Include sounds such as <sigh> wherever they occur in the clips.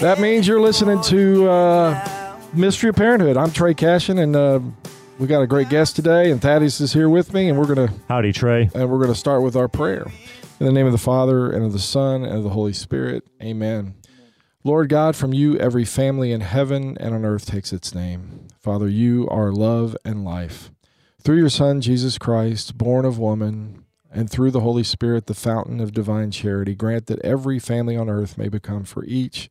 That means you're listening to uh, Mystery of Parenthood. I'm Trey Cashin, and uh, we got a great guest today, and Thaddeus is here with me, and we're gonna Howdy, Trey. and we're gonna start with our prayer. In the name of the Father and of the Son and of the Holy Spirit, Amen. Lord God, from you every family in heaven and on earth takes its name. Father, you are love and life. Through your Son Jesus Christ, born of woman, and through the Holy Spirit, the fountain of divine charity, grant that every family on earth may become for each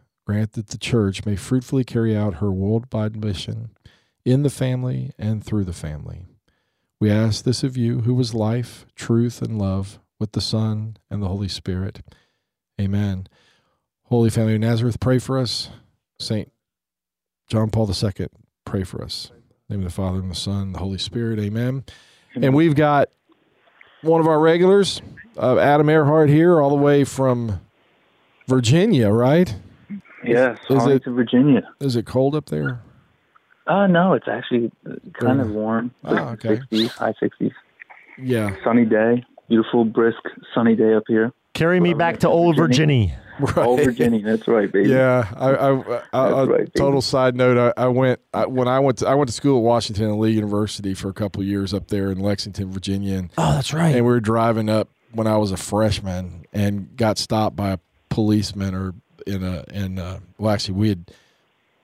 grant that the Church may fruitfully carry out her worldwide mission in the family and through the family. We ask this of you, who was life, truth, and love, with the Son and the Holy Spirit. Amen. Holy Family of Nazareth, pray for us. Saint John Paul II, pray for us. Name of the Father and the Son and the Holy Spirit. Amen. And we've got one of our regulars, uh, Adam Earhart, here, all the way from Virginia, right? Yes, Is it- Virginia. Is it cold up there? Uh, no, it's actually kind Very- of warm. Oh, okay. 60s, high 60s. Yeah. Sunny day. Beautiful, brisk, sunny day up here. Carry me Well, back to old Virginia. Virginia. Right. Old Virginia, that's right, baby. Yeah, I, I, I, I right, baby. total side note. I, I went I, when I went to, I went to school at Washington and Lee University for a couple of years up there in Lexington, Virginia, and, Oh, that's right. and we were driving up when I was a freshman and got stopped by a policeman or in a in a, well actually we had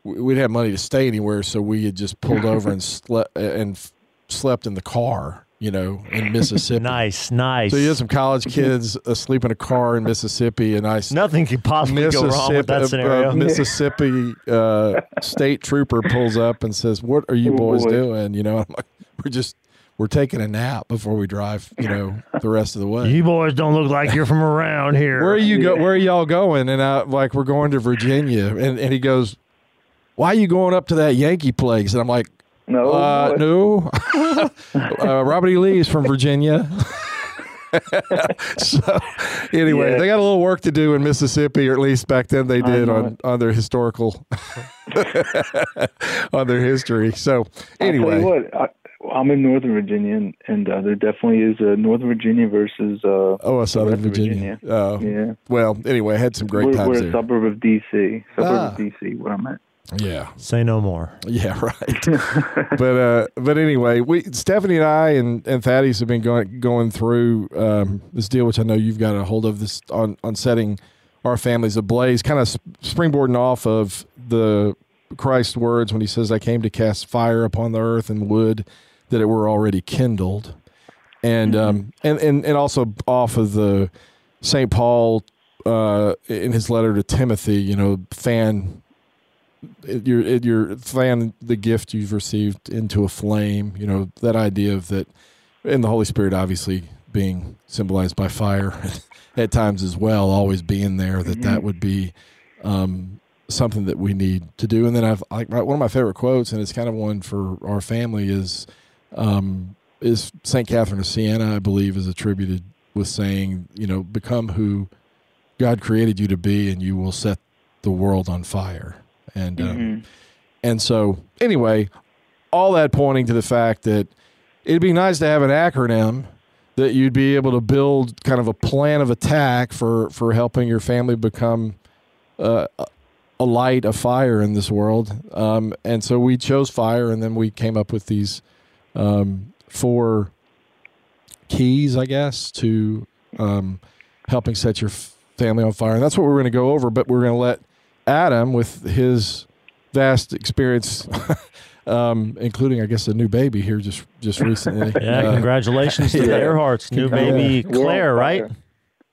we we didn't have money to stay anywhere, so we had just pulled <laughs> over and slept and f- slept in the car, you know, in Mississippi. nice, nice. So you had some college kids asleep in a car in Mississippi, and I Nothing could possibly go wrong with that uh, scenario. uh, Mississippi uh, state trooper pulls up and says, "What are you Oh, boys boy. doing?" You know, I'm like, "We're just we're taking a nap before we drive. You know, the rest of the way." you boys don't look like you're from around here. where are you go? Where are y'all going? And I like, we're going to Virginia, and and he goes, "Why are you going up to that Yankee place?" And I'm like, No, uh, no. <laughs> uh, Robert E. Lee is from Virginia. <laughs> so, anyway, Yeah. they got a little work to do in Mississippi, or at least back then they did on, it. on their historical, <laughs> on their history. So, I'll tell anyway, you what, I, I'm in Northern Virginia, and, and uh, there definitely is a Northern Virginia versus. Uh, oh, a Southern West Virginia. Uh, yeah, Well, anyway, I had some great we're, times we're a there. suburb of DC. Suburb Ah. of DC, what I'm at. Yeah, Say no more. yeah, <laughs> right. <laughs> but uh, but anyway, we Stephanie and I and, and Thaddeus have been going going through um, this deal, which I know you've got a hold of this on on setting our families ablaze, kind of springboarding off of the Christ's words when he says, "I came to cast fire upon the earth and would that it were already kindled," and um and and and also off of the Saint Paul uh, in his letter to Timothy, you know, fan your your fan the gift you've received into a flame. You know that idea of that, and the Holy Spirit obviously being symbolized by fire <laughs> at times as well, always being there. That that would be um, something that we need to do. And then I've like one of my favorite quotes, and it's kind of one for our family is um, is Saint Catherine of Siena, I believe, is attributed with saying, you know, become who God created you to be, and you will set the world on fire. And um, Mhm. and so anyway, all that pointing to the fact that it'd be nice to have an acronym that you'd be able to build kind of a plan of attack for for helping your family become uh, a light, a fire in this world. Um, and so we chose fire, and then we came up with these um, four keys, I guess, to um, helping set your f- family on fire, and that's what we're going to go over. But we're going to let Adam, with his vast experience, <laughs> um, including I guess a new baby here just just recently. <laughs> Yeah, Uh, congratulations to the yeah. Earharts, new baby We're Claire, right?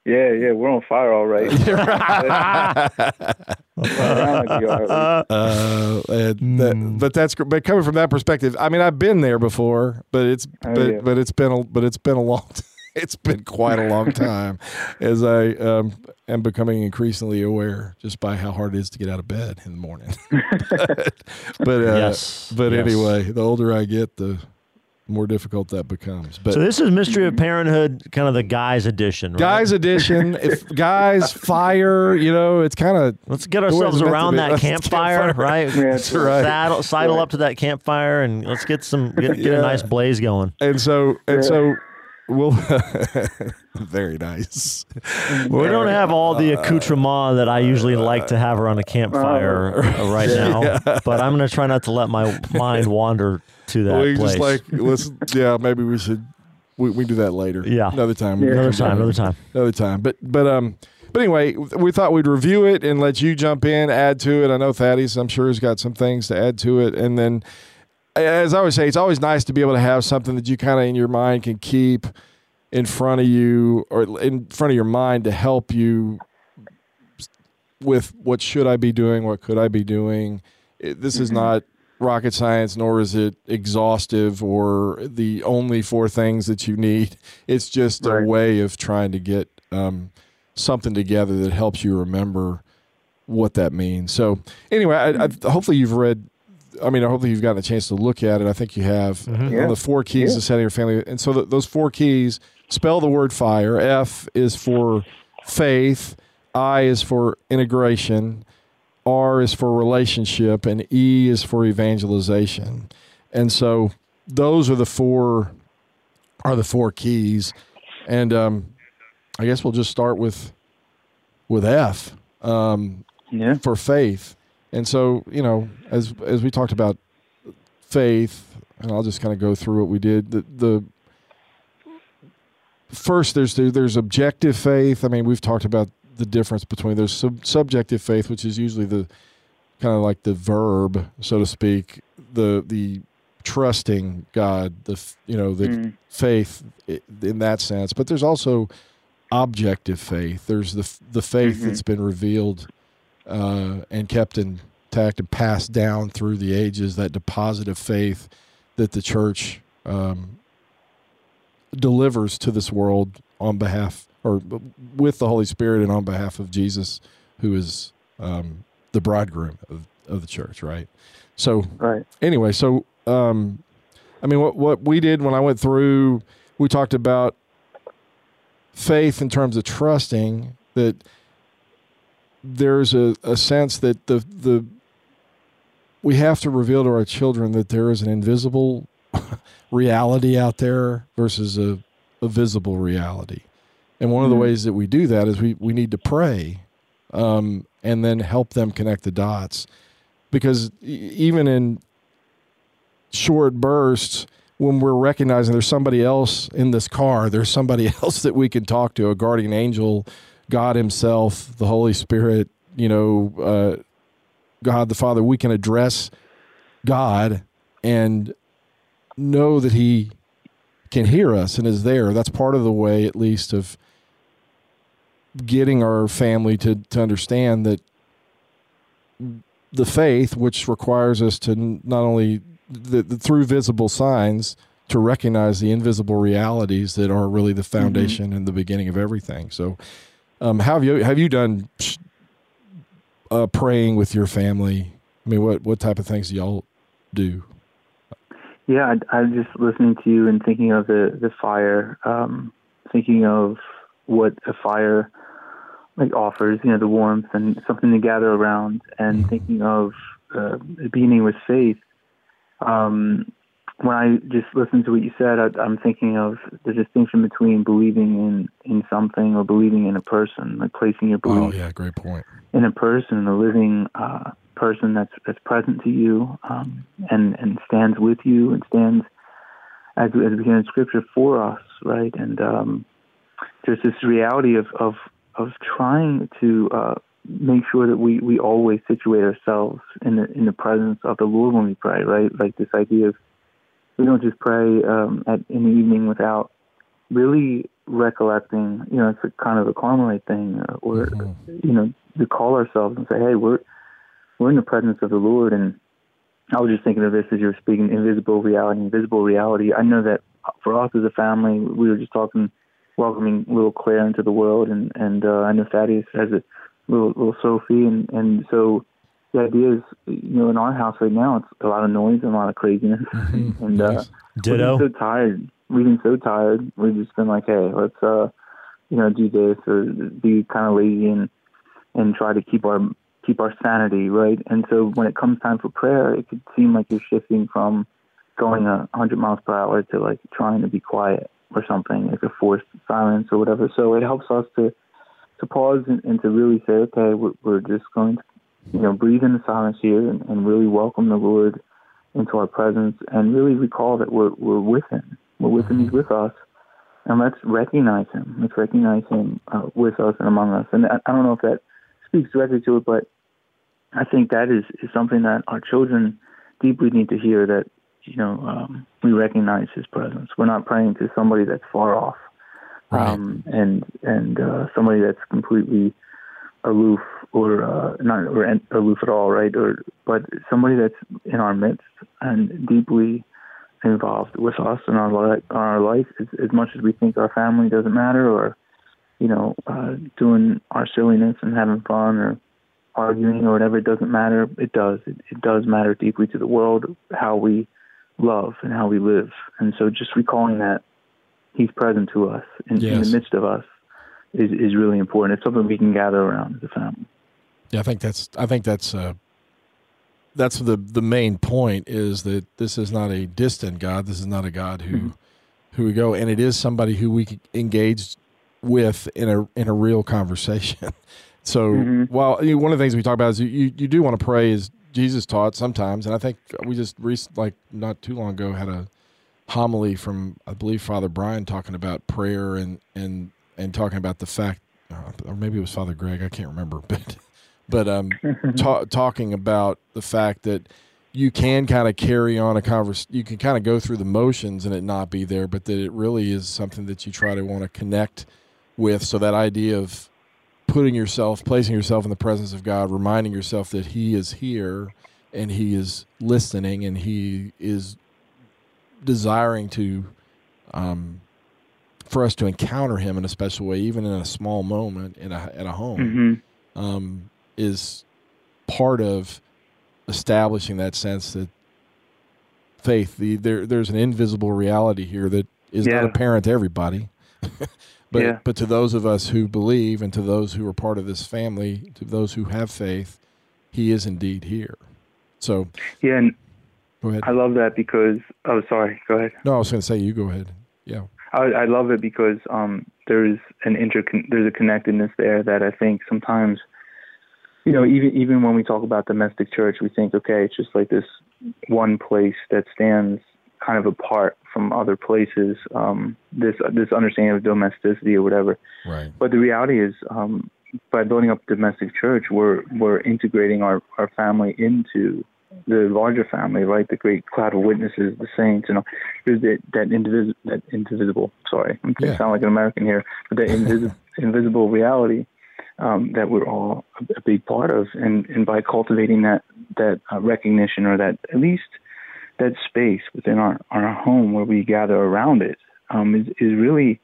Fire. Yeah, yeah, we're on fire all <laughs> right. Around like you are, at least. Uh, and that, but that's gr- but coming from that perspective, I mean, I've been there before, but it's Oh, but yeah. but it's been a but it's been a long <laughs> it's been quite a long time as I um, am becoming increasingly aware just by how hard it is to get out of bed in the morning. <laughs> but but, uh, Yes, but yes. anyway, the older I get, the more difficult that becomes. But So this is Mystery of Parenthood, kind of the guys edition, right? guys edition, <laughs> if guys fire, you know, it's kind of Let's get ourselves around that campfire, campfire. right? Yeah, <laughs> that's right. Saddle, sidle Right. up to that campfire and let's get some get, get Yeah. a nice blaze going. and so and Yeah. so we'll <laughs> very nice. We don't have all the accoutrement that I usually like to have around a campfire <laughs> right now, but I'm going to try not to let my <laughs> mind wander to that we place. just like let's yeah maybe we should we, we do that later Yeah. another time Yeah. another time, another time. another time but but um but anyway we thought we'd review it and let you jump in add to it I know Thaddeus I'm sure has got some things to add to it and then as I always say it's always nice to be able to have something that you kind of in your mind can keep in front of you or in front of your mind to help you with what should I be doing what could I be doing. It- this is not rocket science nor is it exhaustive or the only four things that you need. <laughs> It's just a way of trying to get um, something together that helps you remember what that means. So anyway I, I, hopefully you've read i mean I hope that you've gotten a chance to look at it i think you have Mhm. on the four keys Yeah. to setting your family and so th those four keys spell the word fire f is for faith i is for integration R is for relationship and E is for evangelization. And so those are the four are the four keys. And um, I guess we'll just start with with F um, Yeah. for faith. And so, you know, as as we talked about faith, and I'll just kind of go through what we did. The the first there's there's objective faith. I mean, we've talked about the difference between there's sub- subjective faith, which is usually the kind of like the verb, so to speak, the the trusting God, the you know the Mm. faith in that sense. But there's also objective faith. There's the the faith Mhm. that's been revealed uh, and kept intact and passed down through the ages. That deposit of faith that the church um, delivers to this world on behalf or with the Holy Spirit and on behalf of Jesus, who is um, the bridegroom of, of the church, right? So Right. anyway, so um, I mean, what what we did when I went through, we talked about faith in terms of trusting that there's a, a sense that the the we have to reveal to our children that there is an invisible <laughs> reality out there versus a, a visible reality. And one of the Mhm. ways that we do that is we, we need to pray um, and then help them connect the dots. Because even in short bursts, when we're recognizing there's somebody else in this car, there's somebody <laughs> else that we can talk to, a guardian angel, God Himself, the Holy Spirit, you know, uh, God the Father, we can address God and know that He can hear us and is there. That's part of the way, at least, of getting our family to, to understand that the faith, which requires us to not only the, the, through visible signs to recognize the invisible realities that are really the foundation and the beginning of everything. So, um, how have you have you done uh, praying with your family? I mean, what what type of things do y'all do? Yeah, I, I'm just listening to you and thinking of the the fire, um, thinking of what a fire like offers, you know, the warmth and something to gather around, and thinking of uh, beginning with faith. Um, when I just listen to what you said, I, I'm thinking of the distinction between believing in in something or believing in a person, like placing your Oh belief yeah, great point. in a person, a living uh, person that's that's present to you um, and and stands with you and stands as as we hear in Scripture for us, right? And um, there's this reality of of of trying to uh, make sure that we, we always situate ourselves in the in the presence of the Lord when we pray, right? Like this idea of we don't just pray um, at in the evening without really recollecting. You know, it's a kind of a Carmelite thing, uh, or mm-hmm. you know, to call ourselves and say, "Hey, we're we're in the presence of the Lord." And I was just thinking of this as you were speaking, invisible reality, invisible reality. I know that for us as a family, we were just talking, welcoming little Claire into the world, and and uh, I know Thaddeus has a little little Sophie, and and so the idea is, you know, in our house right now, it's a lot of noise and a lot of craziness, mm-hmm. <laughs> and uh, Ditto. we're so tired. We've been so tired. We've just been like, hey, let's uh, you know, do this or be kind of lazy and and try to keep our keep our sanity, right? And so when it comes time for prayer, it could seem like you're shifting from going a 100 miles per hour to like trying to be quiet or something, like a forced silence or whatever. So it helps us to to pause and, and to really say, okay, we're, we're just going to, you know, breathe in the silence here and, and really welcome the Lord into our presence and really recall that we're we're with Him. We're with Him. He's with us. And let's recognize Him. Let's recognize Him uh, with us and among us. And I, I don't know if that speaks directly to it, but I think that is, is something that our children deeply need to hear that you know, um, we recognize His presence. We're not praying to somebody that's far off, right. um, and and uh, somebody that's completely aloof or uh, not or aloof at all, right? Or but somebody that's in our midst and deeply involved with us in our life, our life as, as much as we think our family doesn't matter, or you know, uh, doing our silliness and having fun, or arguing or whatever. It doesn't matter. It does. It, it does matter deeply to the world how we love and how we live. And so just recalling that he's present to us in, yes. in the midst of us is, is really important. It's something we can gather around as a family. Yeah, I think that's I think that's uh, that's the the main point is that this is not a distant God. This is not a God who mm-hmm. who we go, and it is somebody who we can engage with in a in a real conversation. <laughs> so mm-hmm. while you know, one of the things we talk about is you you do want to pray is Jesus taught sometimes, and I think we just recent, like not too long ago had a homily from I believe Father Brian talking about prayer and and and talking about the fact, uh, or maybe it was Father Greg, I can't remember, <laughs> but but um, <laughs> ta- talking about the fact that you can kind of carry on a conversation, you can kind of go through the motions and it not be there, but that it really is something that you try to want to connect with. So that idea of putting yourself, placing yourself in the presence of God, reminding yourself that He is here and He is listening and He is desiring to, um, for us to encounter Him in a special way, even in a small moment in a at a home, mm-hmm. um, is part of establishing that sense that faith. The there there's an invisible reality here that is yeah. not apparent to everybody. <laughs> But yeah. but to those of us who believe and to those who are part of this family, to those who have faith, he is indeed here. So Yeah, and go ahead. I love that because oh sorry, go ahead. No, I was gonna say you go ahead. Yeah. I, I love it because um, there's an inter there's a connectedness there that I think sometimes you know, even even when we talk about domestic church, we think, okay, it's just like this one place that stands kind of apart from other places. Um, this this understanding of domesticity or whatever. Right. But the reality is, um, by building up domestic church, we're we're integrating our our family into the larger family, right? The great cloud of witnesses, the saints, you know, that that, indivis- that indivisible. Sorry, I'm yeah. sound like an American here, but that invis- <laughs> invisible reality um, that we're all a, a, big part of, and and by cultivating that that uh, recognition or that at least that space within our, our home where we gather around it um, is, is really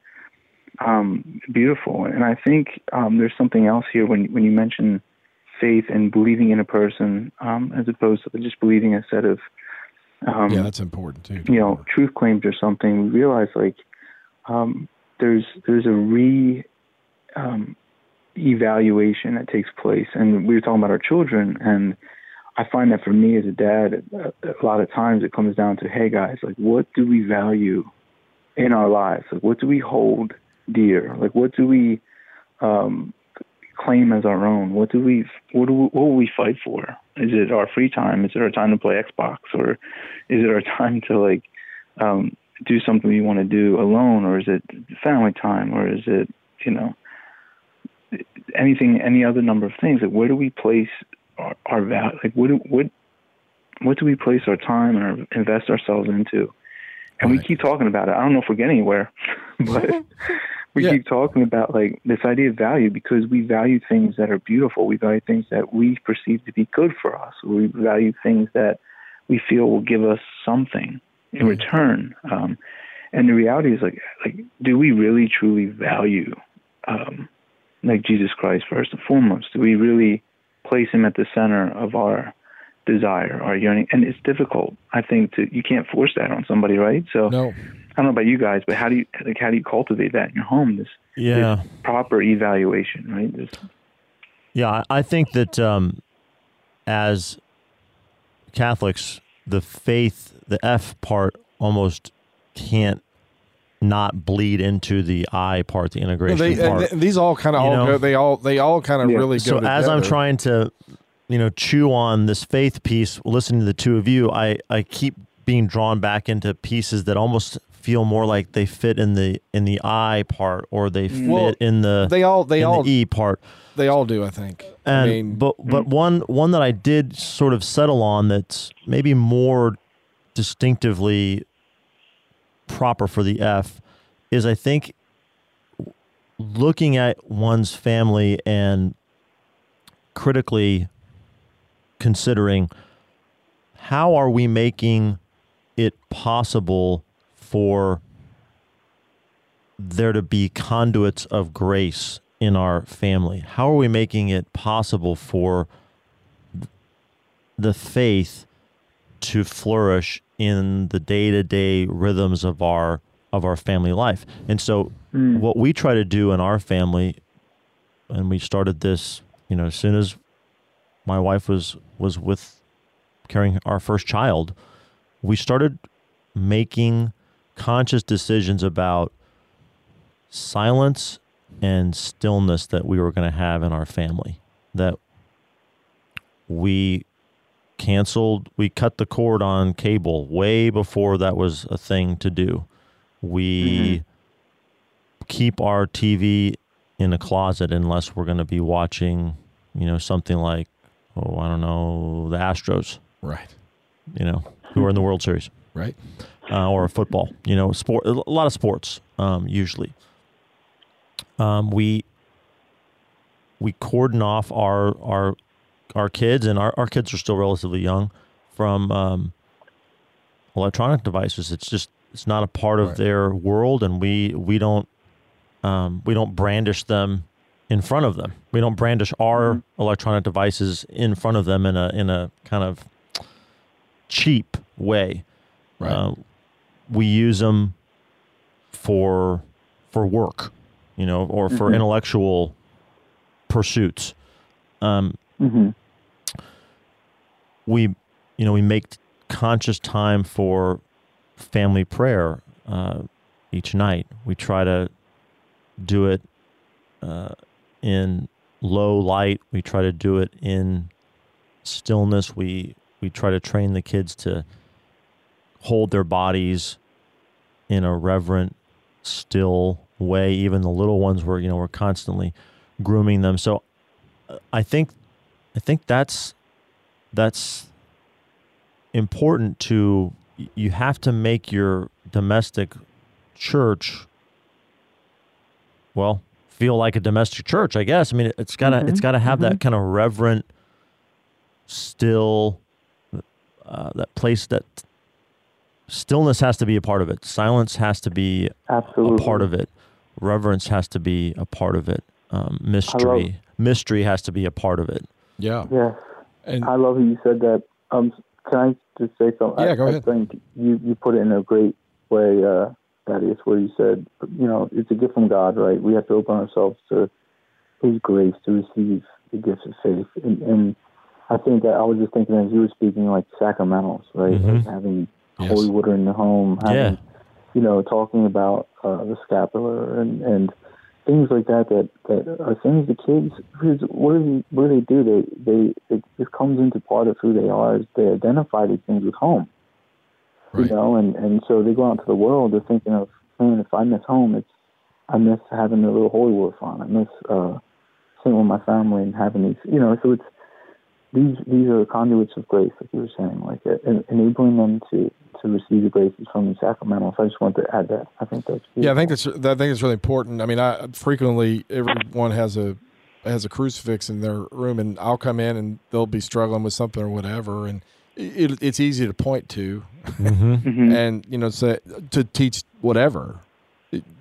um, beautiful. And I think um, there's something else here when when you mention faith and believing in a person um, as opposed to just believing a set of um, yeah, that's important too. You know, truth claims or something. We realize like um, there's there's a re evaluation that takes place, and we were talking about our children and I find that for me as a dad, a lot of times it comes down to, hey guys, like what do we value in our lives? Like what do we hold dear? Like what do we um, claim as our own? What do we what do we, what will we fight for? Is it our free time? Is it our time to play Xbox, or is it our time to like um, do something we want to do alone, or is it family time, or is it you know anything, any other number of things. Like, where do we place our, our value? Like, what do, what what do we place our time and invest ourselves into? And right. we keep talking about it. I don't know if we're getting anywhere, <laughs> but <laughs> we yeah. keep talking about like this idea of value because we value things that are beautiful. We value things that we perceive to be good for us. We value things that we feel will give us something in mm-hmm. return. Um, and the reality is like, like, do we really truly value, um, like Jesus Christ first and foremost? Do we really place him at the center of our desire, our yearning? And it's difficult, I think, to you can't force that on somebody, right? So, no. I don't know about you guys, but how do you like how do you cultivate that in your home? This, yeah. This proper evaluation, right? This, yeah, I think that um, as Catholics, the faith, the F part almost can't not bleed into the I part, the integration they, part. these all kind of all know? go. They all they all kind of yeah. really go. So as I'm trying to, you know, chew on this faith piece, listening to the two of you, I I keep being drawn back into pieces that almost feel more like they fit in the in the I part or they fit well, in the they all they all the E part. They all do, I think. And I mean, but but mm. one one that I did sort of settle on that's maybe more distinctively proper for the F is I think looking at one's family and critically considering how are we making it possible for there to be conduits of grace in our family? How are we making it possible for the faith to flourish in the day-to-day rhythms of our of our family life. And so mm. what we try to do in our family and we started this, you know, as soon as my wife was was with carrying our first child, we started making conscious decisions about silence and stillness that we were going to have in our family that we canceled, we cut the cord on cable way before that was a thing to do. We mm-hmm. keep our TV in a closet unless we're going to be watching, you know, something like, oh, I don't know, the Astros. Right. You know, who are in the World Series. Right. Uh, or football, you know, sport, a lot of sports, um, usually. Um, we, we cordon off our, our our kids, and our, our kids are still relatively young, from um, electronic devices. It's just it's not a part of right. their world, and we we don't um, we don't brandish them in front of them. We don't brandish our mm-hmm. electronic devices in front of them in a in a kind of cheap way. Right. Uh, we use them for for work, you know, or for mm-hmm. intellectual pursuits. Um, mm-hmm we, you know, we make conscious time for family prayer uh, each night. We try to do it uh, in low light. We try to do it in stillness. We we try to train the kids to hold their bodies in a reverent, still way. Even the little ones, were you know, we're constantly grooming them. So, uh, I think, I think that's that's important to you have to make your domestic church well feel like a domestic church i guess i mean it's got to mm-hmm. it's got to have mm-hmm. that kind of reverent still uh, that place that stillness has to be a part of it silence has to be Absolutely. a part of it reverence has to be a part of it um, mystery love, mystery has to be a part of it yeah yeah and I love how you said that. Um, can I just say something? Yeah, I, go ahead. I think you, you put it in a great way, uh, Thaddeus, where you said, you know, it's a gift from God, right? We have to open ourselves to His grace to receive the gifts of faith. And, and I think that I was just thinking as you were speaking, like sacramentals, right? Mm-hmm. Like having yes. holy water in the home, having, yeah. you know, talking about uh, the scapular and, and things like that that that are things the kids because what do they what do they do they they it just comes into part of who they are as they identify these things with home right. you know and and so they go out into the world they're thinking of man if I miss home it's I miss having a little holy water font I miss uh sitting with my family and having these, you know, so it's these these are conduits of grace, like you were saying, like uh, enabling them to to receive the graces from the sacramental. So I just want to add that. I think that's beautiful. yeah. I think that's I think it's really important. I mean, I frequently everyone has a has a crucifix in their room, and I'll come in and they'll be struggling with something or whatever, and it, it's easy to point to, <laughs> mm-hmm. mm-hmm. and you know, say, to teach whatever.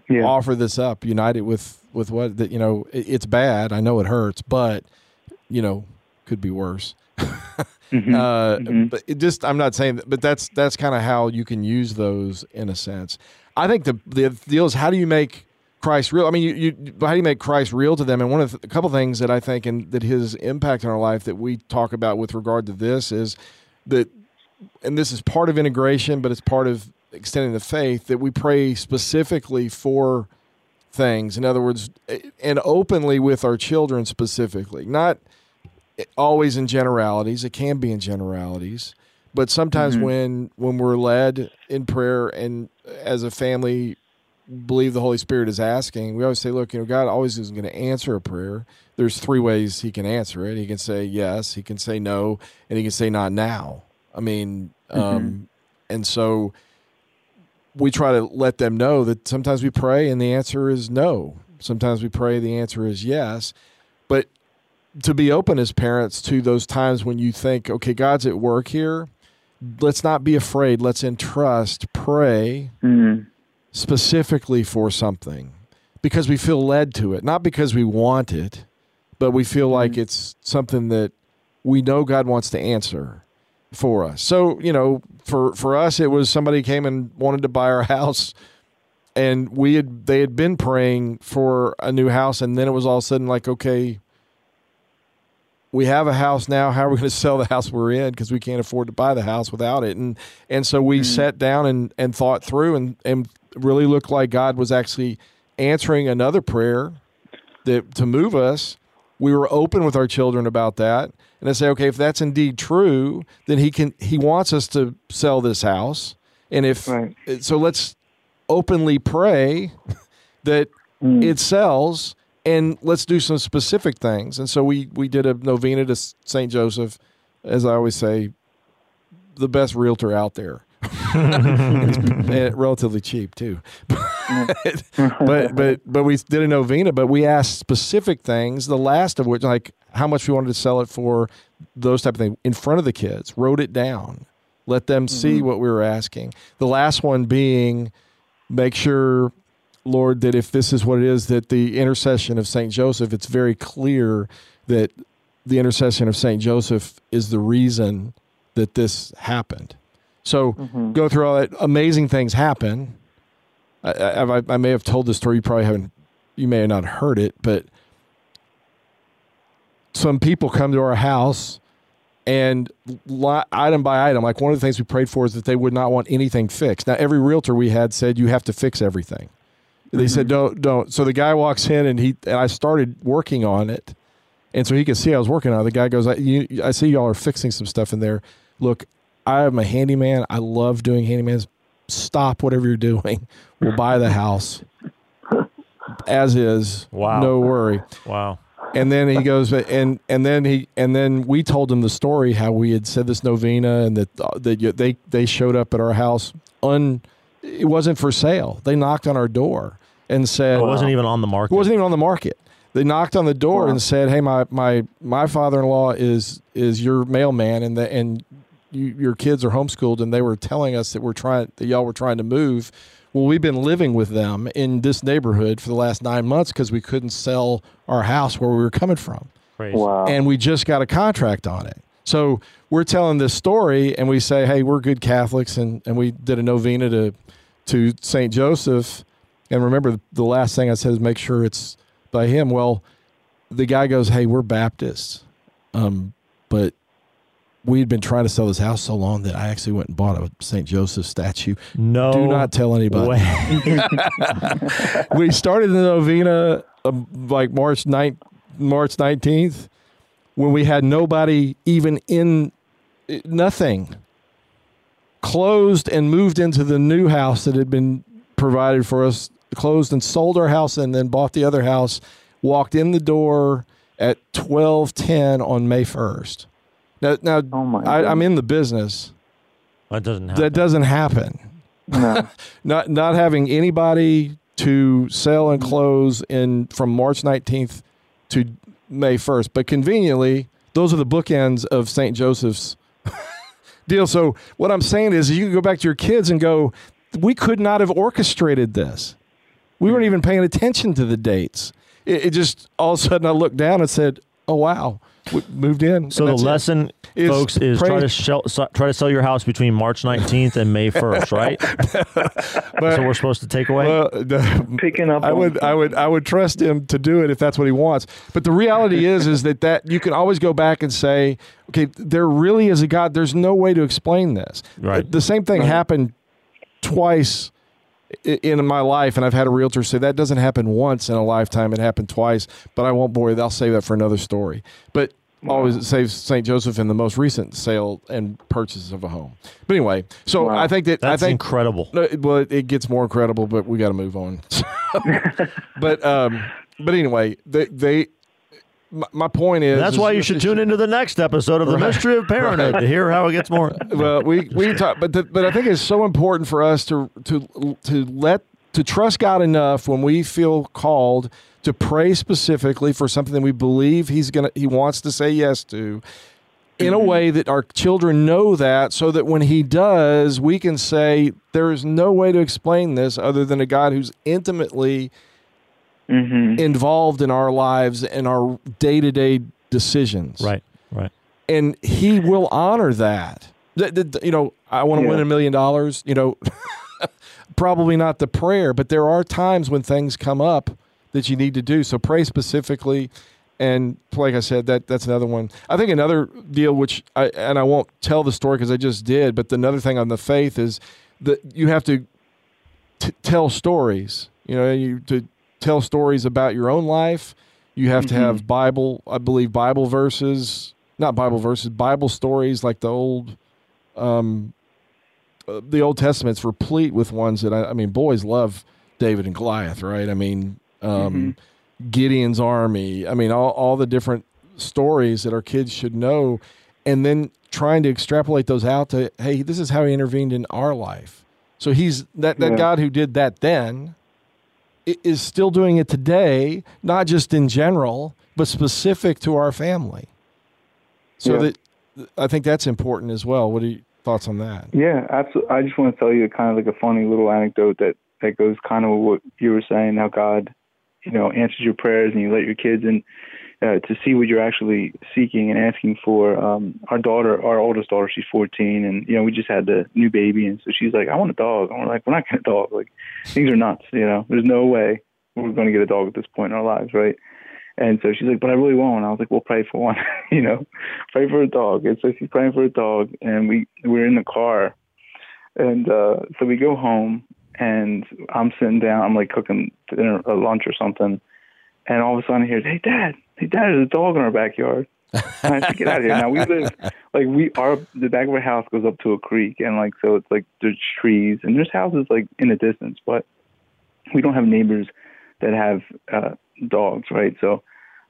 Yeah. Offer this up, unite it with with what that you know. It, it's bad. I know it hurts, but you know, could be worse. <laughs> mm-hmm. Uh, mm-hmm. But it just, I'm not saying that, but that's that's kind of how you can use those in a sense. I think the the deal is how do you make Christ real? I mean, you, you how do you make Christ real to them? And one of the, a couple things that I think and that his impact on our life that we talk about with regard to this is that, and this is part of integration, but it's part of extending the faith that we pray specifically for things. In other words, and openly with our children specifically, not always in generalities. It can be in generalities, but sometimes mm-hmm. when when we're led in prayer and as a family believe the Holy Spirit is asking, we always say, look, you know, God always isn't going to answer a prayer. There's three ways He can answer it. He can say yes, He can say no, and He can say not now. I mean, mm-hmm. um, and so we try to let them know that sometimes we pray and the answer is no. Sometimes we pray the answer is yes. But to be open as parents to those times when you think, okay, God's at work here. Let's not be afraid. Let's entrust, pray mm-hmm. specifically for something because we feel led to it, not because we want it, but we feel mm-hmm. like it's something that we know God wants to answer for us. So, you know, for for us it was somebody came and wanted to buy our <laughs> house and we had they had been praying for a new house and then it was all of a sudden like okay we have a house now. How are we going <laughs> to sell the house we're in because we can't afford to buy the house without it? And and so we mm-hmm. sat down and, and thought through and, and really looked like God was actually answering another prayer that to move us. We were open with our children about that. And I say, okay, if that's indeed true, then he can he wants us to sell this house. And if right. so let's openly pray <laughs> that mm. it sells and let's do some specific things. And so we we did a novena to Saint Joseph, as I always say, the best realtor out there. <laughs> and relatively cheap too, <laughs> but, but but but we did a novena. But we asked specific things. The last of which, like how much we wanted to sell it for, those type of things, in front of the kids. Wrote it down. Let them see mm-hmm. what we were asking. The last one being, make sure Lord, that if this is what it is, that the intercession of St. Joseph, it's very clear that the intercession of St. Joseph is the reason that this happened. So mm-hmm. go through all that. Amazing things happen. I, I, I, may have told this story. You probably haven't, you may have not heard it, but some people come to our house and item by item, like one of the things we prayed for is that they would not want anything fixed. Now, every realtor we had said you have to fix everything. They mm-hmm. said don't don't. So the guy walks in and he and I started working on it, and so he could see I was working on it. The guy goes, I, you, I see y'all are fixing some stuff in there. Look, I am a handyman. I love doing handymans. Stop whatever you're doing. We'll buy the house as is. Wow. No worry. Wow. And then he goes, and and then he and then we told him the story how we had said this novena and that that they they showed up at our house un it wasn't for sale. They knocked on our door and said oh, it wasn't even on the market. It wasn't even on the market. They knocked on the door wow. and said, "Hey, my my my father-in-law is is your mailman, and the, and you, your kids are homeschooled, and they were telling us that we're trying that y'all were trying to move." Well, we've been living with them in this neighborhood for the last nine months because we couldn't sell our house where we were coming from. Wow. And we just got a contract on it. So we're telling this story and we say, hey, we're good Catholics. And, and we did a novena to, to St. Joseph and remember, the last thing I said is make sure it's by him. Well, the guy goes, "Hey, we're Baptists, um, but we had been trying to sell this house so long that I actually went and bought a St. Joseph statue. No, do not tell anybody. <laughs> we started the novena um, like March 9th, March nineteenth, when we had nobody even in nothing. Closed and moved into the new house that had been provided for us closed and sold our house and then bought the other house, walked in the door at twelve ten on May first. Now, now Oh I, I'm in the business. That doesn't happen. That doesn't happen. No. <laughs> not not having anybody to sell and mm-hmm. close in from March 19th to May 1st. But conveniently, those are the bookends of St. Joseph's <laughs> deal. So what I'm saying is you can go back to your kids and go, we could not have orchestrated this. We weren't even paying attention to the dates. It, it just all of a sudden I looked down and said, "Oh wow, we moved in." So the that's it. lesson, Is folks, is pray- try to shell, so- try to sell your house between March 19th and May 1st, <laughs> right? That's what we're supposed to take away. Well, the- Picking up. I would, I would, I would trust him to do it if that's what he wants. But the reality <laughs> is, is that that you can always go back and say, okay, there really is a God. There's no way to explain this. Right. The same thing happened twice in my life, and I've had a realtor say that doesn't happen once in a lifetime. It happened twice, but I won't bore you. I'll save that for another story. But always it saves St. Joseph in the most recent sale and purchase of a home. But anyway, so Wow. I think that That's I think incredible. no, well, it gets more incredible, but we got to move on. <laughs> but um, but anyway, they they. My, point is That's why you should tune into the next episode of The Mystery of <laughs> Parenthood to hear how it gets more. <laughs> Well, we we talk, but the, but I think it's so important for us to to to let to trust God enough when we feel called to pray specifically for something that we believe He's gonna He wants to say yes to. In a mm-hmm. way that our children know that, so that when he does, we can say, There is no way to explain this other than a God who's intimately Mhm. involved in our lives and our day to day decisions. Right, right. And he will honor that. Th- th- th- You know, I want to Yeah. win a million dollars. You know, <laughs> probably not the prayer, but there are times when things come up that you need to do. So pray specifically. And like I said, that that's another one. I think another deal, which I and I won't tell the story because I just did, but another thing on the faith is that you have to t- tell stories. You know, you to tell stories about your own life. You have to have Bible, I believe, Bible verses, not Bible verses, Bible stories like the old, um, uh, the Old Testament's replete with ones that I, I mean, boys love David and Goliath, right? I mean, um, Gideon's army. I mean, all all the different stories that our kids should know, and then trying to extrapolate those out to, hey, this is how he intervened in our life. So he's that that Yeah. God who did that then is still doing it today, not just in general, but specific to our family. So Yeah. that I think that's important as well. What are your thoughts on that? Yeah, absolutely. I just want to tell you kind of like a funny little anecdote that that goes kind of with what you were saying. How God, you know, answers your prayers and you let your kids in uh, to see what you're actually seeking and asking for. Um, our daughter, our oldest daughter, she's 14, and you know, we just had the new baby, and so she's like, "I want a dog." And we're like, "We're not getting a dog. Like, things are nuts. You know, there's no way we're going to get a dog at this point in our lives, right?" And so she's like, but I really want one. I was like, well, pray for one, <laughs> you know, pray for a dog. And so she's praying for a dog, and we we're in the car, and uh, so we go home, and I'm sitting down, I'm like cooking dinner, uh, lunch or something, and all of a sudden hear, hey, dad, hey, dad, there's a dog in our backyard. <laughs> I said, get out of here. Now we live like we are the back of our house goes up to a creek, and like so it's like there's trees and there's houses like in the distance, but we don't have neighbors that have uh, dogs, right? So,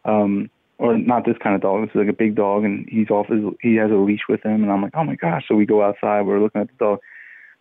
um, or not this kind of dog. This is like a big dog, and he's off his. He has a leash with him, and I'm like, oh my gosh! So we go outside. We're looking at the dog.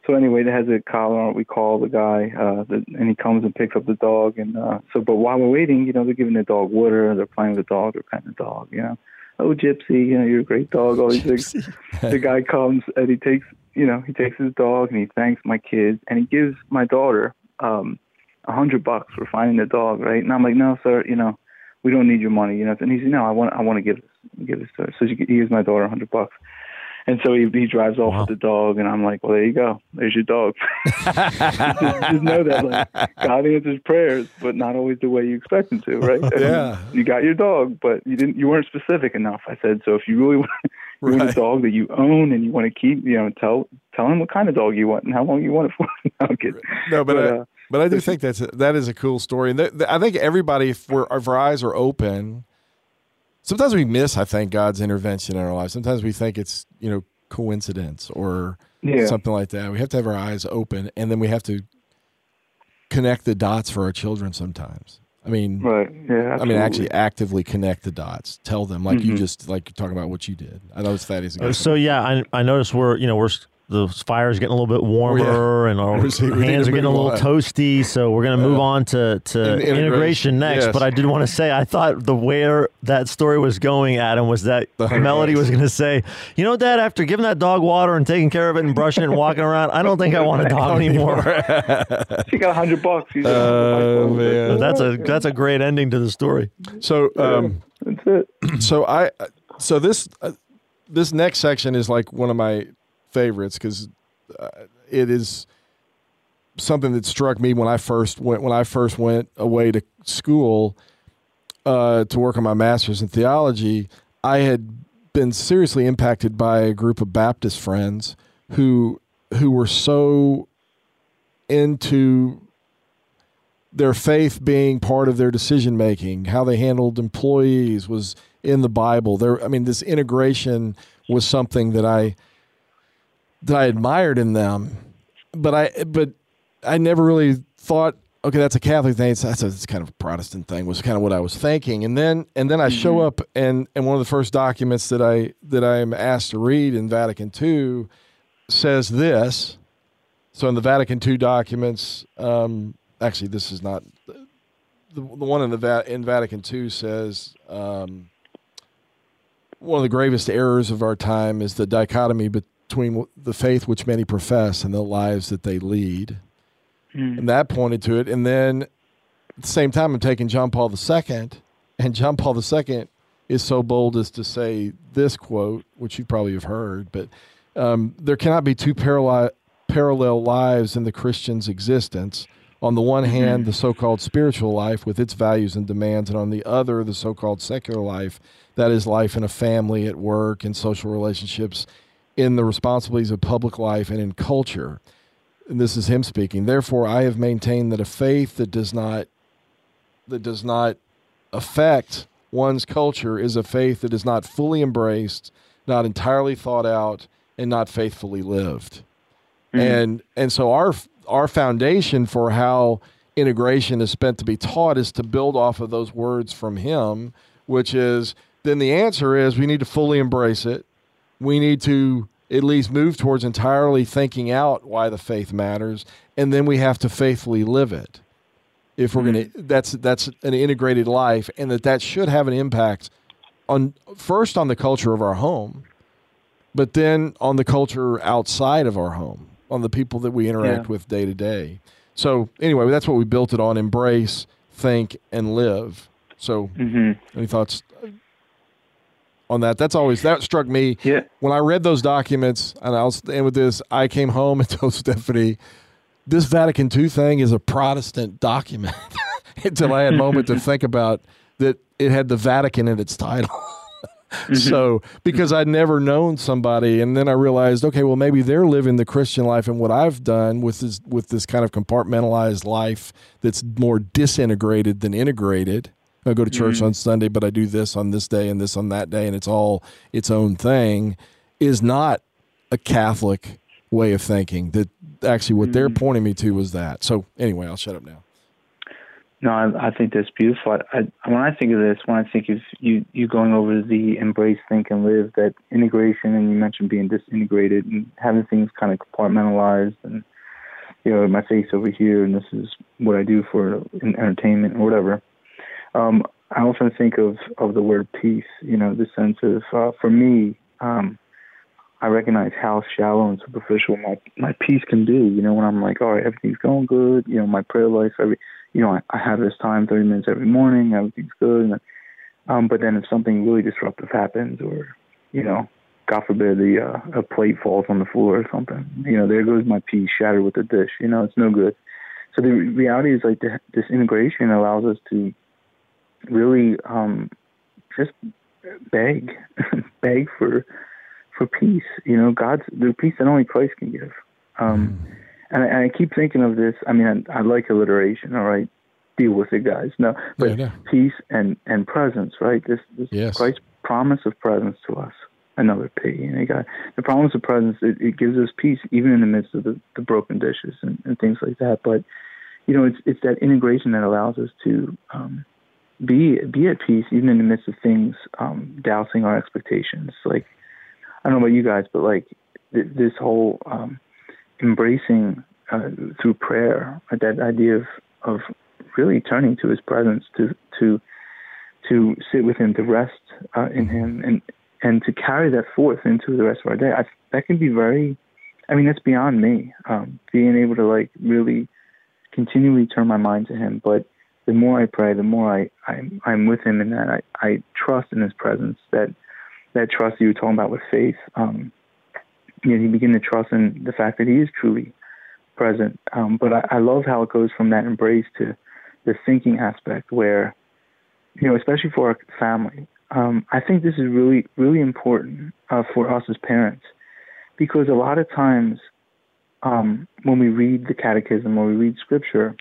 So anyway, it has a collar on it. We call the guy, uh, the, and he comes and picks up the dog. And uh, so, but while we're waiting, you know, they're giving the dog water. They're playing with the dog. They're petting the dog. You know, oh Gypsy, you know, you're a great dog. All these things. the guy comes and he takes, you know, he takes his dog and he thanks my kids and he gives my daughter um a hundred bucks for finding the dog, right? And I'm like, no, sir, you know, we don't need your money, you know. And he said, no, I want, I want to give this, give this to her. So she, he gives my daughter a hundred bucks. And so he, he drives off Wow. with the dog, and I'm like, well, there you go. There's your dog. <laughs> <laughs> just, know that like, God answers prayers, but not always the way you expect him to, right? <laughs> I mean, Yeah. you got your dog, but you didn't. You weren't specific enough. I said, so if you really want, you want a dog that you own and you want to keep, you know, tell tell him what kind of dog you want and how long you want it for. no. No, but But, I, uh, but I do think that's a, that is a cool story, and th- th- I think everybody, if, we're, if our eyes are open, sometimes we miss. I think God's intervention in our lives. Sometimes we think it's you know coincidence or Yeah. something like that. We have to have our eyes open, and then we have to connect the dots for our children. Sometimes I mean, right? Yeah, absolutely. I mean, actually actively connect the dots. Tell them like mm-hmm. you just like you're talking about what you did. I know that is. Uh, so yeah, I I noticed we're you know we're the fire's getting a little bit warmer oh, yeah. and <laughs> our hands are getting a little on. toasty. So we're going to move on to, to integration. integration. next. Yes. But I did want to say, I thought the where that story was going, Adam, was that Melody was going to say, you know, Dad, after giving that dog water and taking care of it and brushing it and walking around, I don't think I want a <laughs> dog anymore. <laughs> she got a hundred bucks. Oh, man. That's a, that's a great ending to the story. So, um, that's it. So I, so this, uh, this next section is like one of my favorites because uh, it is something that struck me when I first went when I first went away to school uh, to work on my master's in theology. I had been seriously impacted by a group of Baptist friends who who were so into their faith being part of their decision making, how they handled employees was in the Bible. There, I mean, this integration was something that I that I admired in them, but I but I never really thought okay that's a Catholic thing. It's that's a, it's kind of a Protestant thing was kind of what I was thinking, and then and then I mm-hmm. show up and and one of the first documents that I that I am asked to read in Vatican II says this. So in the Vatican II documents, um, actually this is not the, the one in the Va- in Vatican II says. Um, one of the gravest errors of our time is the dichotomy between between the faith which many profess and the lives that they lead. Mm. And that pointed to it. And then at the same time, I'm taking John Paul II, and John Paul II is so bold as to say this quote, which you probably have heard, but um, there cannot be two parallel, parallel lives in the Christian's existence. On the one hand, the so called spiritual life with its values and demands, and on the other, the so called secular life that is life in a family, at work, and social relationships in the responsibilities of public life and in culture. And this is him speaking. Therefore, I have maintained that a faith that does not that does not affect one's culture is a faith that is not fully embraced, not entirely thought out, and not faithfully lived. Mm-hmm. And and so our our foundation for how integration is spent to be taught is to build off of those words from him, which is then the answer is we need to fully embrace it we need to at least move towards entirely thinking out why the faith matters, and then we have to faithfully live it. If we're mm-hmm. going to, that's that's an integrated life, and that that should have an impact on first on the culture of our home, but then on the culture outside of our home, on the people that we interact yeah. with day to day. So anyway, that's what we built it on: embrace, think, and live. So, mm-hmm. any thoughts, on that. That's always that struck me. Yeah. When I read those documents, and I'll end with this. I came home <laughs> and told Stephanie, "This Vatican II thing is a Protestant document." <laughs> Until I had a moment to think about that, it had the Vatican in its title. <laughs> mm-hmm. So because I'd never known somebody, and then I realized, okay, well maybe they're living the Christian life, and what I've done with this with this kind of compartmentalized life that's more disintegrated than integrated I go to church mm-hmm. on Sunday, but I do this on this day and this on that day, and it's all its own thing, is not a Catholic way of thinking. That actually what mm-hmm. they're pointing me to was that. So anyway, I'll shut up now. No, I, I think that's beautiful. I, I, when I think of this, when I think of you, you going over the embrace, think, and live, that integration, and you mentioned being disintegrated and having things kind of compartmentalized, and you know, my face over here, and this is what I do for entertainment or whatever. Um, I often think of, of the word peace, you know, the sense of, uh, for me, um, I recognize how shallow and superficial my, my peace can be, you know, when I'm like, all right, everything's going good, you know, my prayer life, every, you know, I, I have this time, 30 minutes every morning, everything's good. And, um, but then if something really disruptive happens or, you know, God forbid the uh, a plate falls on the floor or something, you know, there goes my peace shattered with the dish, you know, it's no good. So the reality is like the, this integration allows us to really um, just beg, <laughs> beg for for peace. You know, God's the peace that only Christ can give. Um, mm. and, I, and, I, keep thinking of this. I mean, I, I, like alliteration. All right, deal with it, guys. No, but yeah, peace and and presence. Right. This, this yes. Christ's promise of presence to us. Another P. You know, got the promise of presence. It, it, gives us peace even in the midst of the, the broken dishes and, and things like that. But you know, it's it's that integration that allows us to um, be be at peace even in the midst of things um, dousing our expectations. Like I don't know about you guys, but like th- this whole um, embracing uh, through prayer, uh, that idea of of really turning to His presence to to to sit with Him, to rest uh, in Him, and and to carry that forth into the rest of our day. I, that can be very, I mean, that's beyond me. Um, being able to like really continually turn my mind to Him, but the more I pray, the more I, I'm, I'm with Him in that. I, I trust in His presence. That that trust you were talking about with faith. Um, you know, you begin to trust in the fact that He is truly present. Um, but I, I love how it goes from that embrace to the thinking aspect, where you know, especially for our family. Um, I think this is really, really important uh, for us as parents because a lot of times um, when we read the catechism or we read scripture,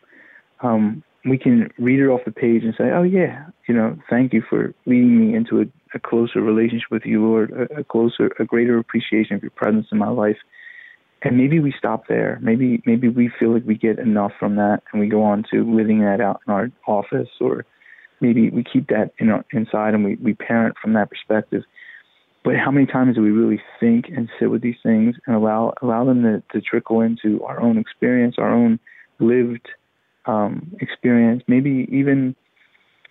um, we can read it off the page and say, "Oh yeah, you know, thank you for leading me into a, a closer relationship with you, Lord, a, a, closer, a greater appreciation of your presence in my life." And maybe we stop there. Maybe maybe we feel like we get enough from that, and we go on to living that out in our office, or maybe we keep that in our, inside and we we parent from that perspective. But how many times do we really think and sit with these things and allow allow them to, to trickle into our own experience, our own lived um, experience, maybe even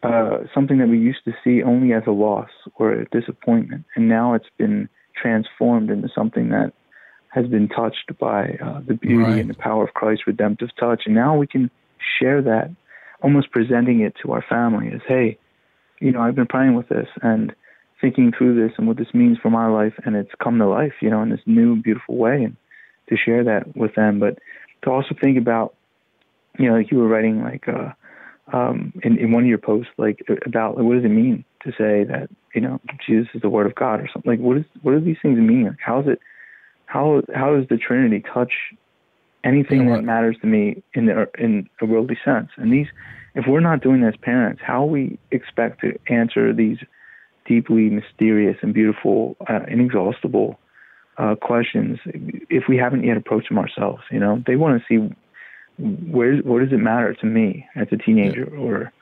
uh, something that we used to see only as a loss or a disappointment, and now it's been transformed into something that has been touched by uh, the beauty right. and the power of Christ's redemptive touch, and now we can share that, almost presenting it to our family as, hey, you know, I've been praying with this and thinking through this and what this means for my life, and it's come to life, you know, in this new, beautiful way, and to share that with them, but to also think about you know, like you were writing like uh, um, in, in one of your posts, like about like, what does it mean to say that you know Jesus is the Word of God or something? Like, what is what do these things mean? Like, how is it? How how does the Trinity touch anything that matters to me in the in a worldly sense? And these, if we're not doing this as parents, how we expect to answer these deeply mysterious and beautiful, uh, inexhaustible uh, questions if we haven't yet approached them ourselves? You know, they want to see where what does it matter to me as a teenager yeah. or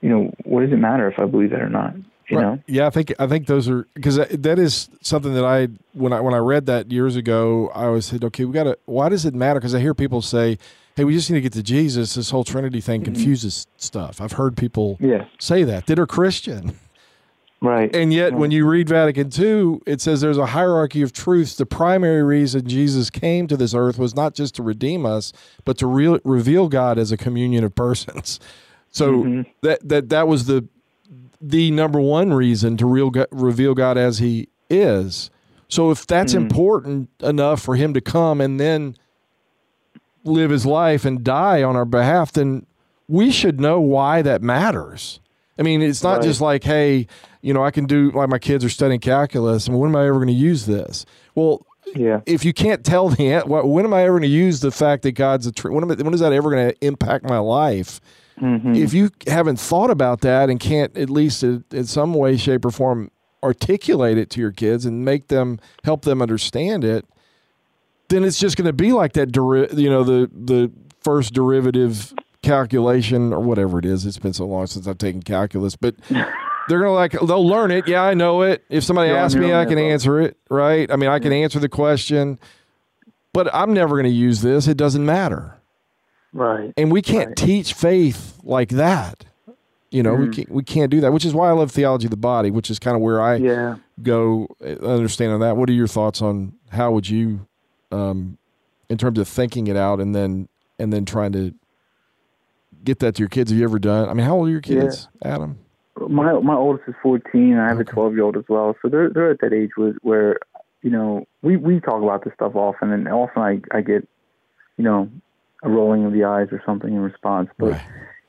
you know what does it matter if i believe that or not you right. know yeah i think i think those are because that is something that i when i when i read that years ago i always said okay we gotta why does it matter because i hear people say hey we just need to get to jesus this whole trinity thing mm-hmm. confuses stuff i've heard people yeah. say that that are christian Right. And yet, when you read Vatican II, it says there's a hierarchy of truths. The primary reason Jesus came to this earth was not just to redeem us, but to re- reveal God as a communion of persons. So mm-hmm. that that that was the the number one reason to real reveal God as He is. So if that's mm-hmm. important enough for Him to come and then live His life and die on our behalf, then we should know why that matters. I mean, it's not right. just like, hey, you know, I can do like my kids are studying calculus, and when am I ever going to use this? Well, yeah. If you can't tell the when am I ever going to use the fact that God's a tree? When, when is that ever going to impact my life? Mm-hmm. If you haven't thought about that and can't at least in, in some way, shape, or form articulate it to your kids and make them help them understand it, then it's just going to be like that. Deri- you know, the the first derivative calculation or whatever it is. It's been so long since I've taken calculus, but they're gonna like they'll learn it. Yeah, I know it. If somebody asks me, I can answer it. Right? I mean, I can answer the question, but I'm never gonna use this. It doesn't matter. Right. And we can't right. teach faith like that. You know, mm. we can't we can't do that. Which is why I love theology of the body, which is kind of where I yeah. go uh, understanding that. What are your thoughts on how would you, um, in terms of thinking it out and then and then trying to get that to your kids? Have you ever done? I mean, how old are your kids, yeah. Adam? My my oldest is fourteen. I have okay. a twelve year old as well. So they're they're at that age where, where you know we we talk about this stuff often, and often I I get you know a rolling of the eyes or something in response, but. Right.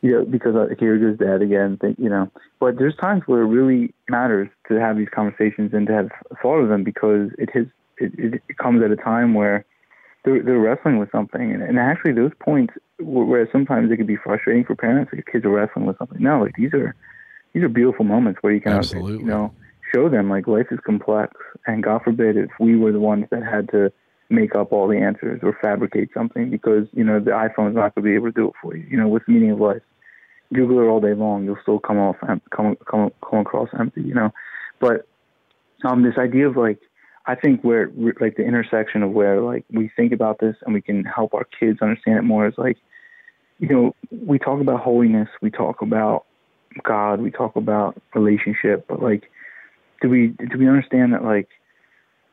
You know, because here goes dad again. Think, you know, but there's times where it really matters to have these conversations and to have thought of them because it has it, it comes at a time where they're, they're wrestling with something, and, and actually those points where sometimes it could be frustrating for parents, like kids are wrestling with something. No, like these are these are beautiful moments where you can Absolutely. you know show them like life is complex, and God forbid if we were the ones that had to make up all the answers or fabricate something because you know the iPhone is not going to be able to do it for you. You know, what's the meaning of life? Google it all day long, you'll still come off come come come across empty. You know, but um, this idea of like I think where like the intersection of where like we think about this and we can help our kids understand it more is like you know we talk about holiness, we talk about God, we talk about relationship, but like do we do we understand that like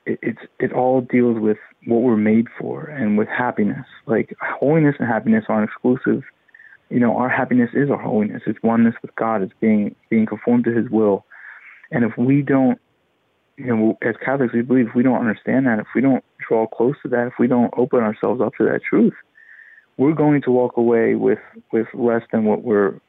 it, it's it all deals with what we're made for and with happiness. Like holiness and happiness aren't exclusive. You know, our happiness is our holiness. It's oneness with God. It's being being conformed to His will. And if we don't, you know, as Catholics, we believe if we don't understand that, if we don't draw close to that, if we don't open ourselves up to that truth, we're going to walk away with with less than what we're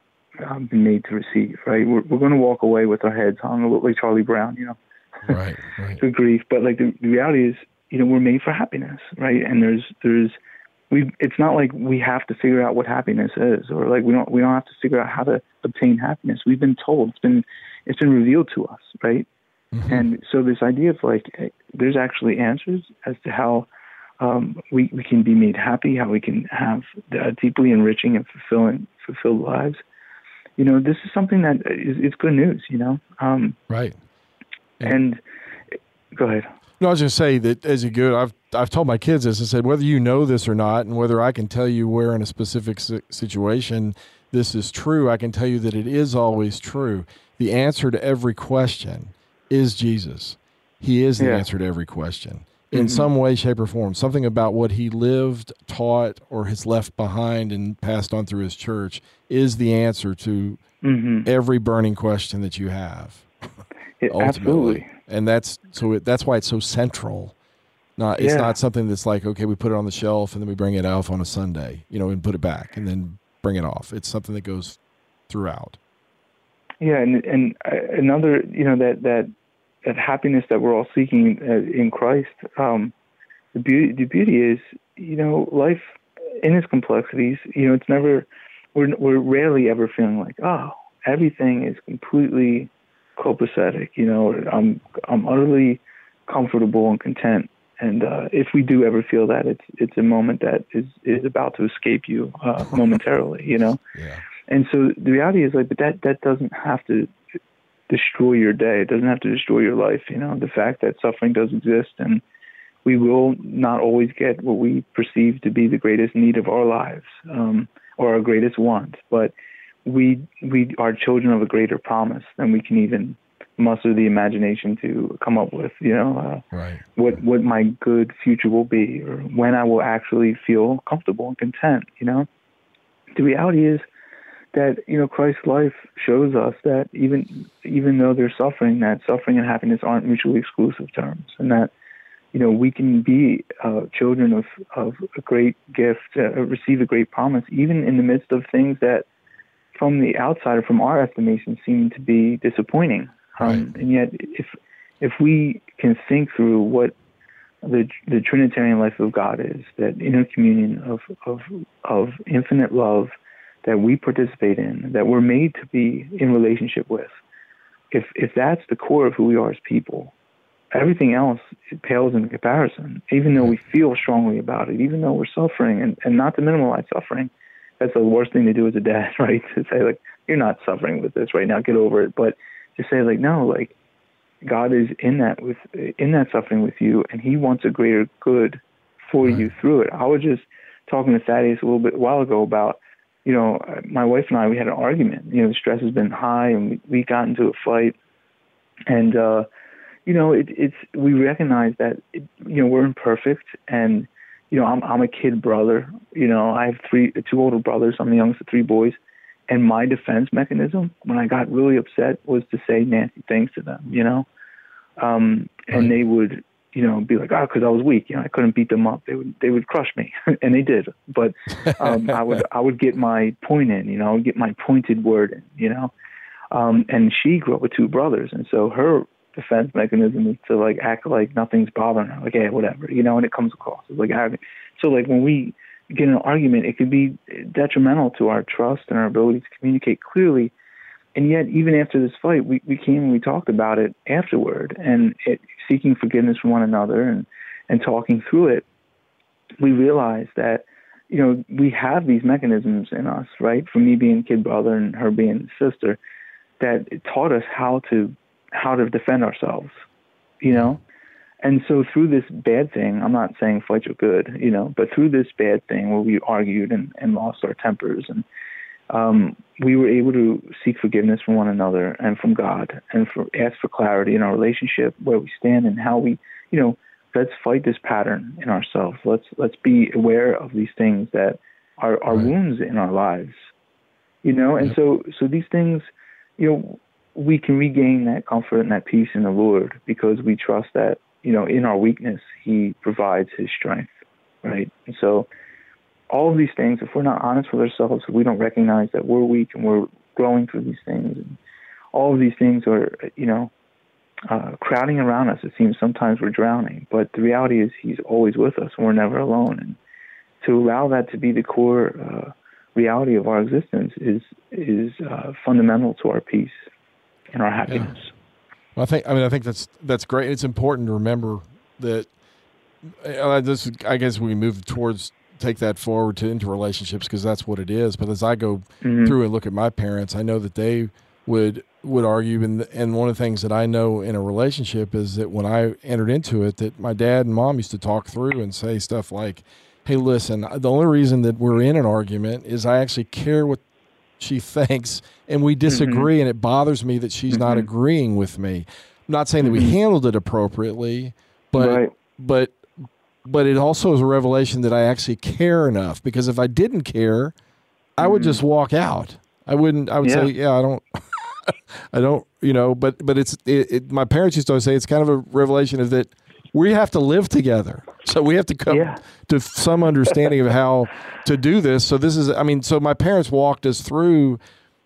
um, made to receive. Right? We're we're going to walk away with our heads hung a little like Charlie Brown. You know <laughs> right, right. to grief. But like the, the reality is, you know, we're made for happiness, right? And there's there's we it's not like we have to figure out what happiness is or like we don't we don't have to figure out how to obtain happiness. We've been told it's been it's been revealed to us, right? Mm-hmm. And so this idea of like there's actually answers as to how um, we we can be made happy, how we can have uh, deeply enriching and fulfilling fulfilled lives. You know, this is something that is it's good news. You know, um, right. And go ahead. No, I was going to say that as a good, I've I've told my kids this. I said whether you know this or not, and whether I can tell you where in a specific situation this is true, I can tell you that it is always true. The answer to every question is Jesus. He is the yeah. answer to every question in mm-hmm. some way, shape, or form. Something about what he lived, taught, or has left behind and passed on through his church is the answer to mm-hmm. every burning question that you have. <laughs> It, absolutely. And that's so it, that's why it's so central. Not it's yeah. not something that's like okay, we put it on the shelf and then we bring it off on a Sunday, you know, and put it back and then bring it off. It's something that goes throughout. Yeah, and and uh, another, you know, that that that happiness that we're all seeking uh, in Christ. Um, the beauty the beauty is, you know, life in its complexities. You know, it's never we're we're rarely ever feeling like oh everything is completely copacetic. You know, I'm I'm utterly comfortable and content. And uh, if we do ever feel that, it's it's a moment that is is about to escape you uh, <laughs> momentarily. You know. Yeah. And so the reality is like, but that that doesn't have to destroy your day. It doesn't have to destroy your life. You know, the fact that suffering does exist and we will not always get what we perceive to be the greatest need of our lives um, or our greatest want, but we we are children of a greater promise than we can even muster the imagination to come up with. You know, uh, right. what what my good future will be, or when I will actually feel comfortable and content. You know, the reality is that you know Christ's life shows us that even even though there's suffering, that suffering and happiness aren't mutually exclusive terms, and that you know we can be uh, children of of a great gift, uh, receive a great promise, even in the midst of things that from the outsider, from our estimation, seem to be disappointing. Um, right. And yet, if if we can think through what the the Trinitarian life of God is, that inner communion of of of infinite love that we participate in, that we're made to be in relationship with, if if that's the core of who we are as people, everything else pales in comparison. Even though we feel strongly about it, even though we're suffering, and, and not to minimize suffering, that's the worst thing to do as a dad, <laughs> right? To say like, you're not suffering with this right now, get over it. But to say like, no, like God is in that with in that suffering with you, and He wants a greater good for right. you through it. I was just talking to Thaddeus a little bit a while ago about, you know, my wife and I we had an argument. You know, the stress has been high, and we, we got into a fight, and uh, you know, it, it's we recognize that it, you know we're imperfect, and you know, I'm I'm a kid brother. You know, I have three two older brothers. I'm the youngest of three boys. And my defense mechanism when I got really upset was to say nasty things to them, you know, um, and right. they would, you know, be like, oh, because I was weak, you know, I couldn't beat them up. They would they would crush me, <laughs> and they did. But um, I would I would get my point in, you know, I would get my pointed word in, you know. Um, and she grew up with two brothers, and so her defense mechanism is to like act like nothing's bothering her, like hey, whatever, you know, and it comes across it's like so like when we get an argument, it could be detrimental to our trust and our ability to communicate clearly. And yet, even after this fight, we, we came and we talked about it afterward, and it, seeking forgiveness from one another and and talking through it. we realized that you know we have these mechanisms in us, right? For me being kid brother and her being sister, that taught us how to how to defend ourselves, you know. And so through this bad thing, I'm not saying fights are good, you know, but through this bad thing where we argued and, and lost our tempers and um, we were able to seek forgiveness from one another and from God and for ask for clarity in our relationship, where we stand and how we, you know, let's fight this pattern in ourselves. Let's let's be aware of these things that are, are right. wounds in our lives. You know, and yep. so so these things, you know, we can regain that comfort and that peace in the Lord because we trust that, you know, in our weakness he provides his strength. Right. And so all of these things, if we're not honest with ourselves, we don't recognize that we're weak and we're growing through these things. And all of these things are, you know, uh, crowding around us. It seems sometimes we're drowning, but the reality is He's always with us and we're never alone. And to allow that to be the core uh, reality of our existence is is uh, fundamental to our peace and our happiness. Yeah. Well, I think I mean I think that's that's great. It's important to remember that. Uh, this I guess we move towards take that forward to into relationships because that's what it is. But as I go mm-hmm. through and look at my parents, I know that they would would argue and and one of the things that I know in a relationship is that when I entered into it that my dad and mom used to talk through and say stuff like hey listen the only reason that we're in an argument is I actually care what she <laughs> thinks and we disagree mm-hmm. and it bothers me that she's mm-hmm. not agreeing with me I'm not saying that we mm-hmm. handled it appropriately but right. but but it also is a revelation that I actually care enough because if I didn't care, I would just mm. walk out. I wouldn't. I would yeah. say, yeah, I don't. <laughs> I don't. You know, but but it's it, it, my parents used to always say it's kind of a revelation of that we have to live together. So we have to come yeah. to some understanding of how to do this. So this is. I mean, so my parents walked us through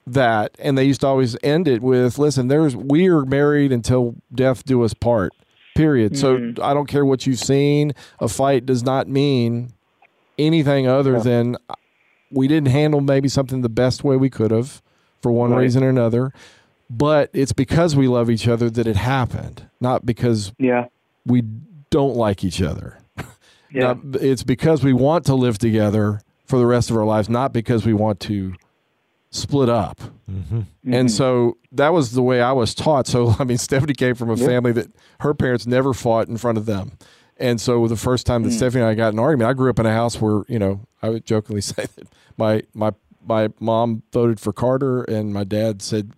that, and they used to always end it with, "Listen, there's we are married until death do us part." Period. Mm-hmm. So I don't care what you've seen. A fight does not mean anything other yeah. than we didn't handle maybe something the best way we could have for one right. reason or another. But it's because we love each other that it happened, not because yeah. we don't like each other. Yeah. it's because we want to live together for the rest of our lives, not because we want to split up. Mm-hmm. Mm-hmm. And so that was the way I was taught. So, <laughs> I mean, Stephanie came from a yep. family that her parents never fought in front of them. And so the first time that mm. Stephanie and I got an argument, I grew up in a house where, you know, I would jokingly <laughs> say that my, my, my mom voted for Carter and my dad said,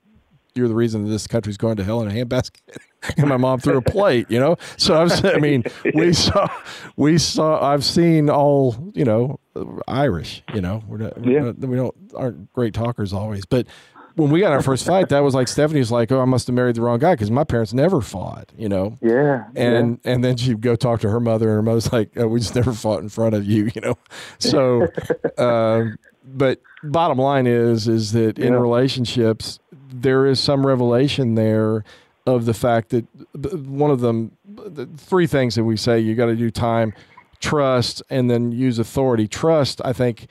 you're the reason that this country's going to hell in a handbasket. <laughs> and my mom threw a plate, you know? So I was, I mean, we saw, we saw, I've seen all, you know, Irish, you know, we're not, yeah. We're not, we don't, aren't great talkers always, but when we got our first fight, that was like Stephanie's like, oh, I must have married the wrong guy because my parents never fought, you know. Yeah. And yeah. and then she'd go talk to her mother, and her mother's like, oh, we just never fought in front of you, <laughs> you know. So, <laughs> um, but bottom line is, is that in relationships, there is some revelation there of the fact that one of them, the three things that we say you got to do time, trust, and then use authority. Trust, I think,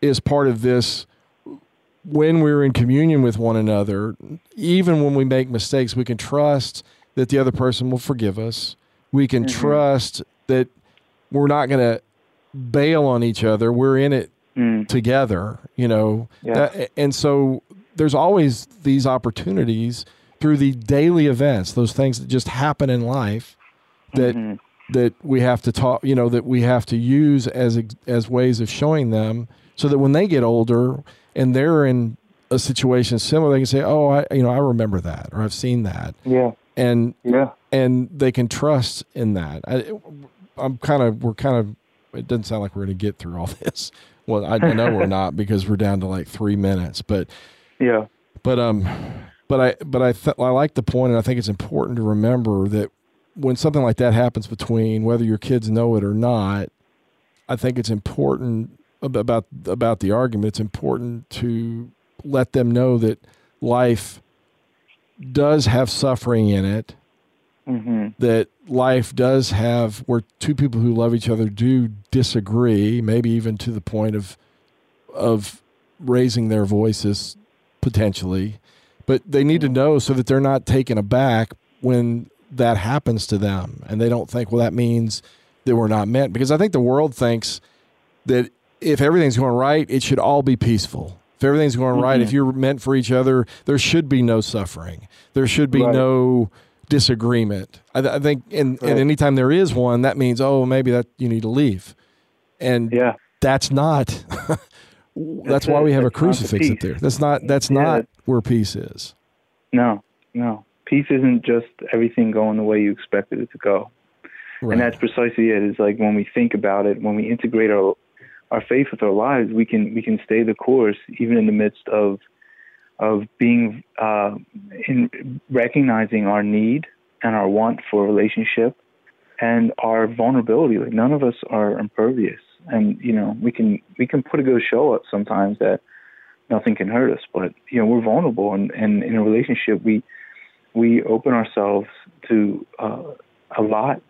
is part of this. When we're in communion with one another, even when we make mistakes, we can trust that the other person will forgive us. We can mm-hmm. trust that we're not going to bail on each other. We're in it mm. together, you know. Yeah. That, and so there's always these opportunities through the daily events, those things that just happen in life that mm-hmm. that we have to talk, you know, that we have to use as as ways of showing them so that when they get older and they're in a situation similar, they can say, "Oh, I you know, I remember that or I've seen that." Yeah. And yeah. And they can trust in that. I, I'm kind of we're kind of it doesn't sound like we're going to get through all <laughs> this. Well, I, I know we're not because we're down to like 3 minutes, but yeah. But um, but I but I th- I like the point, and I think it's important to remember that when something like that happens between whether your kids know it or not, I think it's important about about the argument. It's important to let them know that life does have suffering in it. Mm-hmm. That life does have where two people who love each other do disagree, maybe even to the point of of raising their voices potentially, but they need to know so that they're not taken aback when that happens to them and they don't think, well, that means that we're not meant because I think the world thinks that if everything's going right, it should all be peaceful. If everything's going right, Mm-hmm. if you're meant for each other, there should be no suffering. There should be Right. no disagreement. I, I think, and, Right. and anytime there is one, that means oh maybe that you need to leave, and Yeah. that's not. <laughs> that's why we have a That's crucifix up there. That's not. That's Yeah, not that- where peace is. No, no. Peace isn't just everything going the way you expected it to go. Right. And that's precisely it. it. Is like when we think about it, when we integrate our our faith with our lives, we can we can stay the course even in the midst of of being uh, in recognizing our need and our want for relationship and our vulnerability. Like none of us are impervious, and you know we can we can put a good show up sometimes that nothing can hurt us, but you know we're vulnerable, and, and in a relationship we we open ourselves to uh, a lot,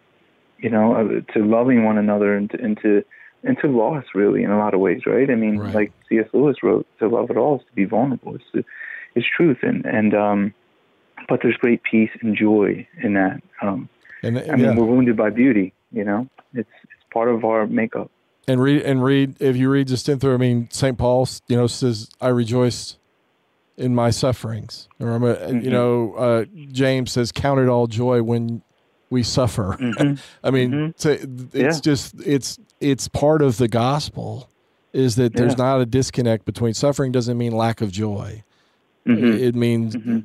you know, uh, to loving one another and to, and to and to loss really in a lot of ways, right? I mean, Right. like C.S. Lewis wrote, "To love at all is to be vulnerable." It's to, it's truth, and and um, but there's great peace and joy in that. Um, and I mean, yeah. we're wounded by beauty, you know. It's it's part of our makeup. And read and read if you read just in through. I mean, Saint Paul, you know, says, "I rejoice in my sufferings." Or I'm a, you Mhm. know, uh, James says, "Count it all joy when we suffer." Mhm. <laughs> I mean, Mhm. to, it's Yeah. just it's it's part of the gospel is that there's Yeah. not a disconnect between suffering. Doesn't mean lack of joy. Mhm. It means Mhm.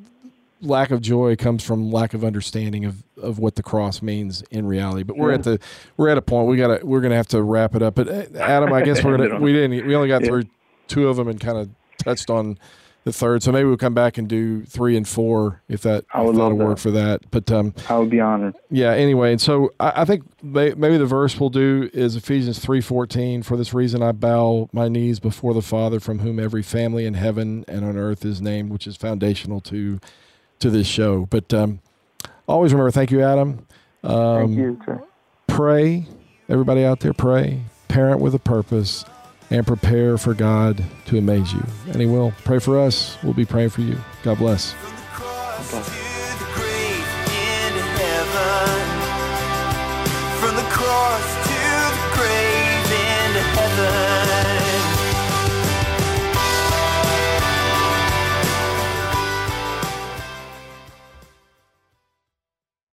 Lack of joy comes from lack of understanding of, of what the cross means in reality. But we're Yeah. at the we're at a point we got to we're gonna have to wrap it up. But uh, Adam, I guess we're gonna <laughs> we didn't we only got Yeah. through two of them and kind of touched on the third. So maybe we'll come back and do three and four if that I would if love work for that. But um, I would be honored. yeah. Anyway, and so I, I think may, maybe the verse we'll do is Ephesians three fourteen. For this reason, I bow my knees before the Father, from whom every family in heaven and on earth is named, which is foundational to to this show. But um, always remember, thank you, Adam. Um, Thank you. Sir. Pray, everybody out there, pray. Parent with a purpose, and prepare for God to amaze you. And He will. Pray for us. We'll be praying for you. God bless. From the